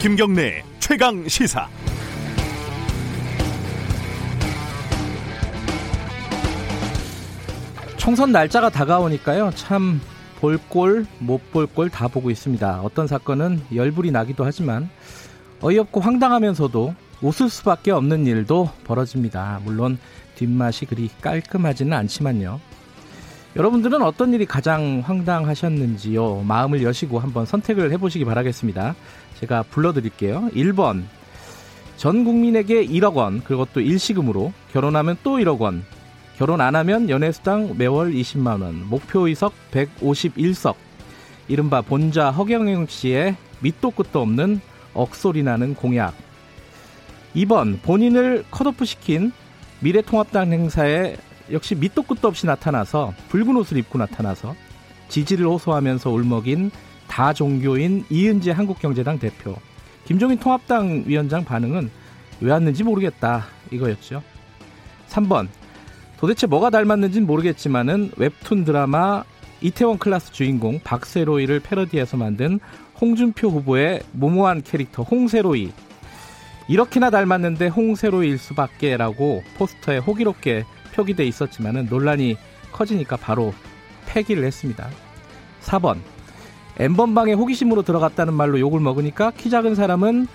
김경래 최강 시사. 총선 날짜가 다가오니까요. 참 볼 꼴, 못 볼 꼴 다 보고 있습니다. 어떤 사건은 열불이 나기도 하지만 어이없고 황당하면서도 웃을 수밖에 없는 일도 벌어집니다. 물론 뒷맛이 그리 깔끔하지는 않지만요. 여러분들은 어떤 일이 가장 황당하셨는지요? 마음을 여시고 한번 선택을 해보시기 바라겠습니다. 제가 불러드릴게요. 1번. 전 국민에게 1억 원, 그것도 일시금으로, 결혼하면 또 1억 원, 결혼 안 하면 연애수당 매월 20만 원, 목표 의석 151석, 이른바 본자 허경영 씨의 밑도 끝도 없는 억소리 나는 공약. 2번 본인을 컷오프 시킨 미래통합당 행사에 역시 밑도 끝도 없이 나타나서 붉은 옷을 입고 나타나서 지지를 호소하면서 울먹인 다 종교인 이은재 한국경제당 대표. 김종인 통합당 위원장 반응은 왜 왔는지 모르겠다 이거였죠. 3번 도대체 뭐가 닮았는지는 모르겠지만은 웹툰 드라마 이태원 클라스 주인공 박세로이를 패러디해서 만든 홍준표 후보의 모모한 캐릭터 홍세로이 이렇게나 닮았는데 홍세로이일 수밖에라고 포스터에 호기롭게 표기돼 있었지만은 논란이 커지니까 바로 폐기를 했습니다. 4번 엠번방에 호기심으로 들어갔다는 말로 욕을 먹으니까 키 작은 사람은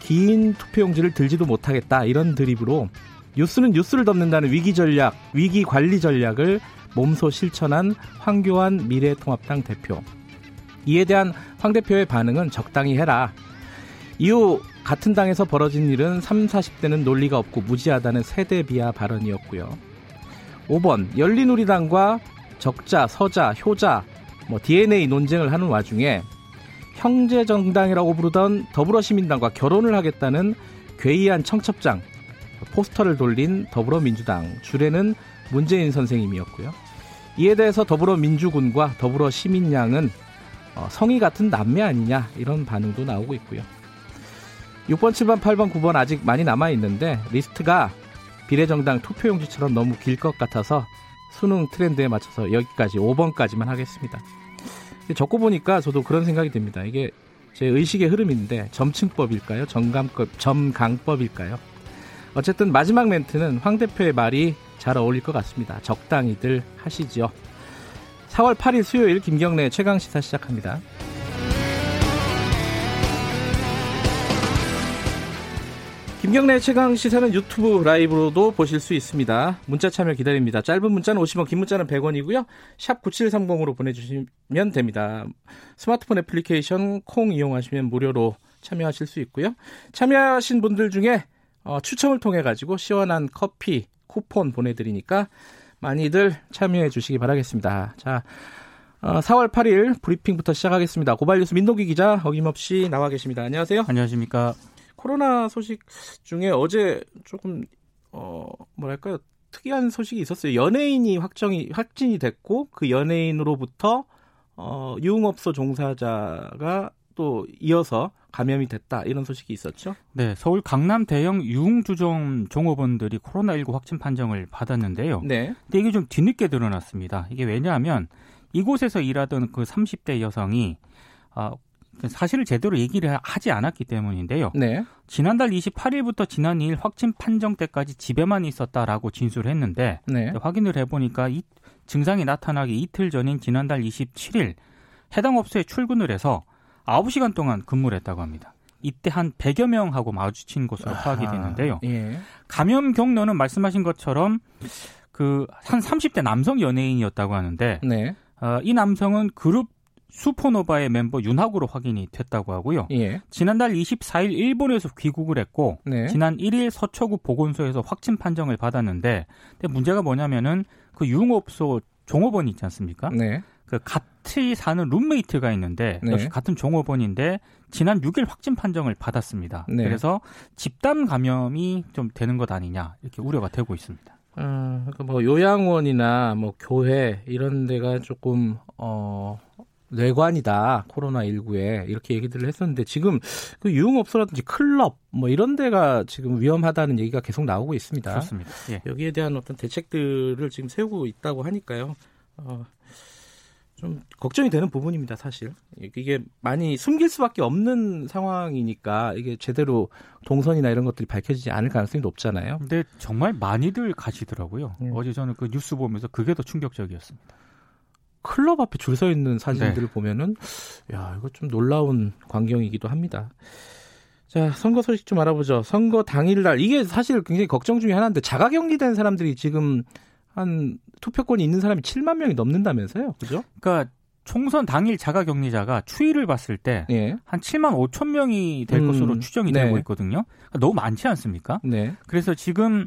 긴 투표용지를 들지도 못하겠다 이런 드립으로 뉴스는 뉴스를 덮는다는 위기 전략, 위기 관리 전략을 몸소 실천한 황교안 미래통합당 대표. 이에 대한 황 대표의 반응은 적당히 해라. 이후 같은 당에서 벌어진 일은 3, 40대는 논리가 없고 무지하다는 세대 비하 발언이었고요. 5번 열린우리당과 적자, 서자, 효자, 뭐 DNA 논쟁을 하는 와중에 형제 정당이라고 부르던 더불어시민당과 결혼을 하겠다는 괴이한 청첩장 포스터를 돌린 더불어민주당 주례는 문재인 선생님이었고요. 이에 대해서 더불어민주군과 더불어시민양은 어, 성이 같은 남매 아니냐 이런 반응도 나오고 있고요. 6번, 7번, 8번, 9번 아직 많이 남아 있는데 리스트가 비례정당 투표용지처럼 너무 길 것 같아서 수능 트렌드에 맞춰서 여기까지 5번까지만 하겠습니다. 적고 보니까 저도 그런 생각이 듭니다. 이게 제 의식의 흐름인데 점층법일까요? 정감법, 점강법일까요? 어쨌든 마지막 멘트는 황 대표의 말이 잘 어울릴 것 같습니다. 적당히들 하시죠. 4월 8일 수요일 김경래 최강 시사 시작합니다. 김경래 최강 시사는 유튜브 라이브로도 보실 수 있습니다. 문자 참여 기다립니다. 짧은 문자는 50원, 긴 문자는 100원이고요. 샵 9730으로 보내주시면 됩니다. 스마트폰 애플리케이션 콩 이용하시면 무료로 참여하실 수 있고요. 참여하신 분들 중에 어, 추첨을 통해 가지고 시원한 커피 쿠폰 보내드리니까 많이들 참여해 주시기 바라겠습니다. 자, 어, 4월 8일 브리핑부터 시작하겠습니다. 고발 뉴스 민동기 기자 어김없이 나와 계십니다. 안녕하세요. 안녕하십니까. 코로나 소식 중에 어제 조금 어 뭐랄까요 특이한 소식이 있었어요. 연예인이 확정이 확진이 됐고 그 연예인으로부터 어 유흥업소 종사자가 또 이어서 감염이 됐다 이런 소식이 있었죠. 네, 서울 강남 대형 유흥주점 종업원들이 코로나19 확진 판정을 받았는데요. 네. 근데 이게 좀 뒤늦게 드러났습니다. 이게 왜냐하면 이곳에서 일하던 그 30대 여성이 아, 사실을 제대로 얘기를 하지 않았기 때문인데요. 네. 지난달 28일부터 지난 2일 확진 판정 때까지 집에만 있었다라고 진술을 했는데 네. 확인을 해보니까 이 증상이 나타나기 이틀 전인 지난달 27일 해당 업소에 출근을 해서 9시간 동안 근무를 했다고 합니다. 이때 한 100여 명하고 마주친 것으로 파악이 되는데요. 예. 감염 경로는 말씀하신 것처럼 그 한 30대 남성 연예인이었다고 하는데 네. 어, 이 남성은 그룹 슈퍼노바의 멤버 윤학으로 확인이 됐다고 하고요. 예. 지난달 24일 일본에서 귀국을 했고 네. 지난 1일 서초구 보건소에서 확진 판정을 받았는데 문제가 뭐냐면은 그 유흥업소 종업원 있지 않습니까? 네. 그 같이 사는 룸메이트가 있는데 네. 역시 같은 종업원인데 지난 6일 확진 판정을 받았습니다. 네. 그래서 집단 감염이 좀 되는 것 아니냐 이렇게 우려가 되고 있습니다. 어, 그러니까 뭐 요양원이나 뭐 교회 이런 데가 조금 어 뇌관이다 코로나 19에 이렇게 얘기들을 했었는데 지금 그 유흥업소라든지 클럽 뭐 이런 데가 지금 위험하다는 얘기가 계속 나오고 있습니다. 그렇습니다. 예. 여기에 대한 어떤 대책들을 지금 세우고 있다고 하니까요. 어, 좀 걱정이 되는 부분입니다, 사실. 이게 많이 숨길 수밖에 없는 상황이니까 이게 제대로 동선이나 이런 것들이 밝혀지지 않을 가능성이 높잖아요. 근데 정말 많이들 가시더라고요. 음. 어제 저는 그 뉴스 보면서 그게 더 충격적이었습니다. 클럽 앞에 줄 서 있는 사진들을 네. 보면은 야 이거 좀 놀라운 광경이기도 합니다. 자 선거 소식 좀 알아보죠. 선거 당일날 이게 사실 굉장히 걱정 중에 하나인데 자가격리된 사람들이 지금 한 투표권이 있는 사람이 7만 명이 넘는다면서요, 그죠? 그러니까 총선 당일 자가 격리자가 추이를 봤을 때한 예. 7만 5천 명이 될 음, 것으로 추정이 네. 되고 있거든요. 그러니까 너무 많지 않습니까? 네. 그래서 지금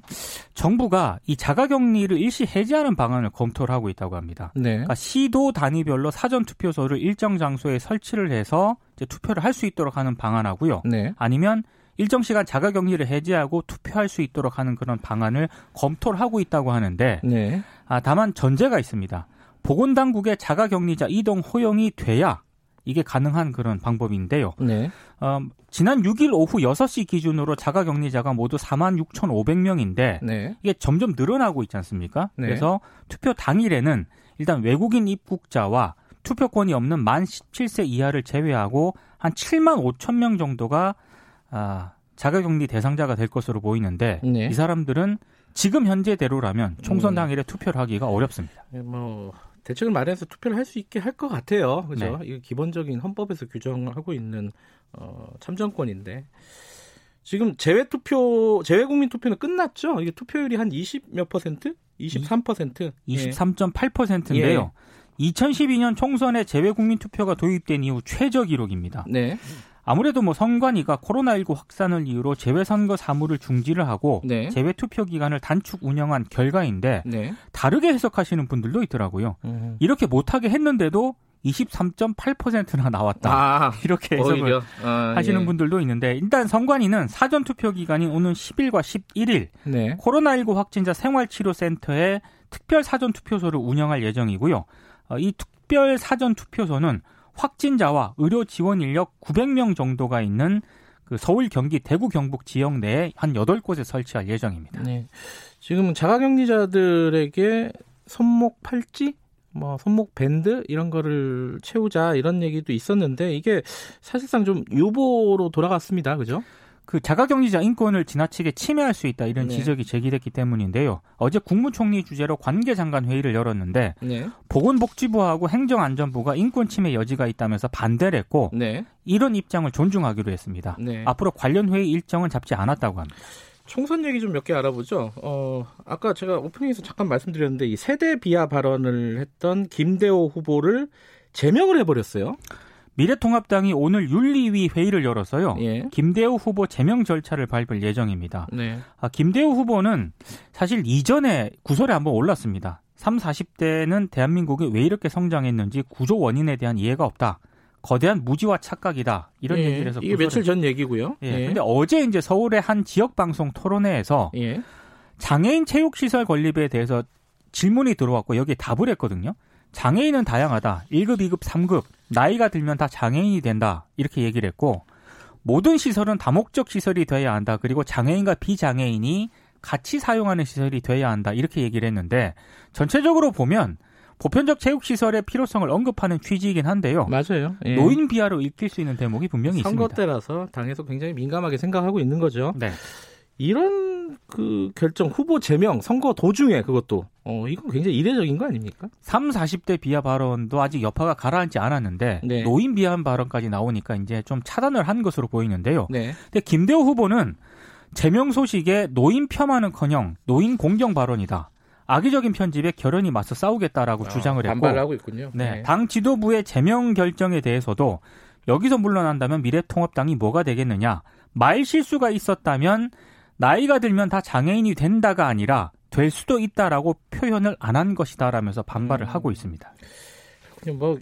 정부가 이 자가 격리를 일시 해제하는 방안을 검토를 하고 있다고 합니다. 네. 그러니까 시도 단위별로 사전 투표소를 일정 장소에 설치를 해서 투표를 할 수 있도록 하는 방안하고요. 네. 아니면 일정 시간 자가 격리를 해제하고 투표할 수 있도록 하는 그런 방안을 검토를 하고 있다고 하는데 네. 아, 다만 전제가 있습니다. 보건당국의 자가격리자 이동 허용이 돼야 이게 가능한 그런 방법인데요. 네. 어, 지난 6일 오후 6시 기준으로 자가격리자가 모두 4만 6,500명인데 네. 이게 점점 늘어나고 있지 않습니까? 네. 그래서 투표 당일에는 일단 외국인 입국자와 투표권이 없는 만 17세 이하를 제외하고 한 7만 5천 명 정도가 아, 자가격리 대상자가 될 것으로 보이는데 네. 이 사람들은 지금 현재대로라면 총선 음. 당일에 투표를 하기가 어렵습니다. 네, 뭐 대책을 마련해서 투표를 할 수 있게 할 것 같아요. 그죠? 네. 이게 기본적인 헌법에서 규정하고 있는 어, 참정권인데 지금 재외 투표, 재외 국민 투표는 끝났죠? 이게 투표율이 한 20 몇 퍼센트? 23%? 23.8%인데요. 예. 2012년 총선에 재외 국민 투표가 도입된 이후 최저 기록입니다. 네. 아무래도 뭐 선관위가 코로나19 확산을 이유로 재외선거 사무를 중지를 하고 네. 재외 투표 기간을 단축 운영한 결과인데 네. 다르게 해석하시는 분들도 있더라고요. 음. 이렇게 못하게 했는데도 23.8%나 나왔다. 아, 이렇게 해석을 아, 하시는 예. 분들도 있는데 일단 선관위는 사전 투표 기간이 오는 10일과 11일 네. 코로나19 확진자 생활치료센터에 특별 사전 투표소를 운영할 예정이고요. 어, 이 특별 사전 투표소는 확진자와 의료 지원 인력 900명 정도가 있는 그 서울, 경기, 대구, 경북 지역 내에 한 8곳에 설치할 예정입니다. 네. 지금 자가격리자들에게 손목 팔찌 뭐 손목 밴드 이런 거를 채우자 이런 얘기도 있었는데 이게 사실상 좀 유보로 돌아갔습니다. 그죠? 그 자가격리자 인권을 지나치게 침해할 수 있다 이런 네. 지적이 제기됐기 때문인데요. 어제 국무총리 주재로 관계장관 회의를 열었는데 네. 보건복지부하고 행정안전부가 인권 침해 여지가 있다면서 반대를 했고 네. 이런 입장을 존중하기로 했습니다. 네. 앞으로 관련 회의 일정은 잡지 않았다고 합니다. 총선 얘기 좀 몇 개 알아보죠. 어, 아까 제가 오프닝에서 잠깐 말씀드렸는데 이 세대 비하 발언을 했던 김대호 후보를 제명을 해버렸어요. 미래통합당이 오늘 윤리위 회의를 열어서요. 예. 김대우 후보 제명 절차를 밟을 예정입니다. 네. 아, 김대우 후보는 사실 이전에 구설에 한번 올랐습니다. 3, 40대는 대한민국이 왜 이렇게 성장했는지 구조 원인에 대한 이해가 없다. 거대한 무지와 착각이다. 이런 예. 얘기를 해서 이게. 며칠 전 얘기고요. 예. 예. 근데 어제 이제 서울의 한 지역 방송 토론회에서 예. 장애인 체육 시설 건립에 대해서 질문이 들어왔고 여기에 답을 했거든요. 장애인은 다양하다. 1급, 2급, 3급. 나이가 들면 다 장애인이 된다. 이렇게 얘기를 했고 모든 시설은 다목적 시설이 돼야 한다. 그리고 장애인과 비장애인이 같이 사용하는 시설이 돼야 한다. 이렇게 얘기를 했는데 전체적으로 보면 보편적 체육 시설의 필요성을 언급하는 취지이긴 한데요. 맞아요. 예. 노인 비하로 읽힐 수 있는 대목이 분명히 선거 있습니다. 선거 때라서 당에서 굉장히 민감하게 생각하고 있는 거죠. 네. 이런 그 결정 후보 제명 선거 도중에 그것도 어 이건 굉장히 이례적인 거 아닙니까? 3, 40대 비하 발언도 아직 여파가 가라앉지 않았는데 네. 노인 비하 발언까지 나오니까 이제 좀 차단을 한 것으로 보이는데요. 네. 근데 김대호 후보는 제명 소식에 노인 폄하는커녕 노인 공경 발언이다. 악의적인 편집에 결연히 맞서 싸우겠다라고 아, 주장을 했고 반발하고 있군요. 네, 네. 당 지도부의 제명 결정에 대해서도 여기서 물러난다면 미래통합당이 뭐가 되겠느냐? 말 실수가 있었다면 나이가 들면 다 장애인이 된다가 아니라 될 수도 있다라고 표현을 안 한 것이다라면서 반발을 음. 하고 있습니다. 뭐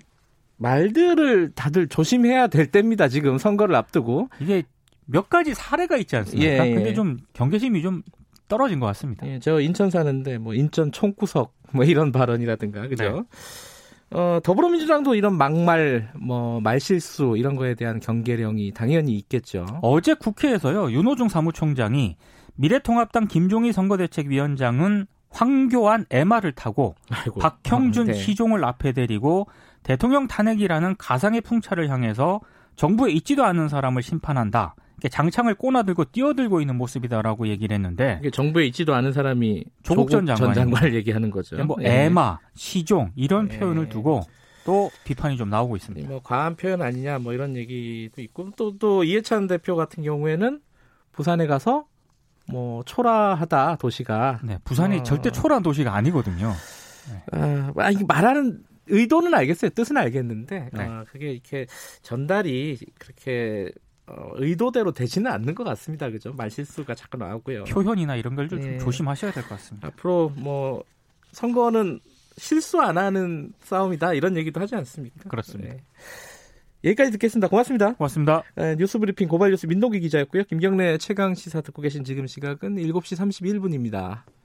말들을 다들 조심해야 될 때입니다. 지금 선거를 앞두고 이게 몇 가지 사례가 있지 않습니까? 예, 예. 근데 좀 경계심이 좀 떨어진 것 같습니다. 예, 저 인천 사는데 뭐 인천 총구석 뭐 이런 발언이라든가 그죠? 네. 어, 더불어민주당도 이런 막말, 뭐, 말실수, 이런 거에 대한 경계령이 당연히 있겠죠. 어제 국회에서요, 윤호중 사무총장이 미래통합당 김종희 선거대책위원장은 황교안 MR을 타고 아이고. 박형준 아, 네. 희종을 앞에 데리고 대통령 탄핵이라는 가상의 풍차를 향해서 정부에 있지도 않은 사람을 심판한다. 장창을 꼬나들고 뛰어들고 있는 모습이다라고 얘기를 했는데 정부에 있지도 않은 사람이 조국, 전, 장관. 전 장관을 얘기하는 거죠. 뭐 네. 에마, 시종 이런 네. 표현을 두고 또 비판이 좀 나오고 있습니다. 뭐 과한 표현 아니냐 뭐 이런 얘기도 있고 또또 또 이해찬 대표 같은 경우에는 부산에 가서 뭐 초라하다 도시가. 네, 부산이 어... 절대 초라한 도시가 아니거든요. 네. 아, 말하는 의도는 알겠어요. 뜻은 알겠는데 네. 어, 그게 이렇게 전달이 그렇게 어, 의도대로 되지는 않는 것 같습니다. 그죠? 말실수가 자꾸 나오고요. 표현이나 이런 걸좀 네. 조심하셔야 될 것 같습니다. 앞으로 뭐 선거는 실수 안 하는 싸움이다 이런 얘기도 하지 않습니까? 그렇습니다. 네. 여기까지 듣겠습니다. 고맙습니다. 고맙습니다. 네, 뉴스브리핑 고발뉴스 민동기 기자였고요. 김경래 최강 시사 듣고 계신 지금 시각은 7시 31분입니다.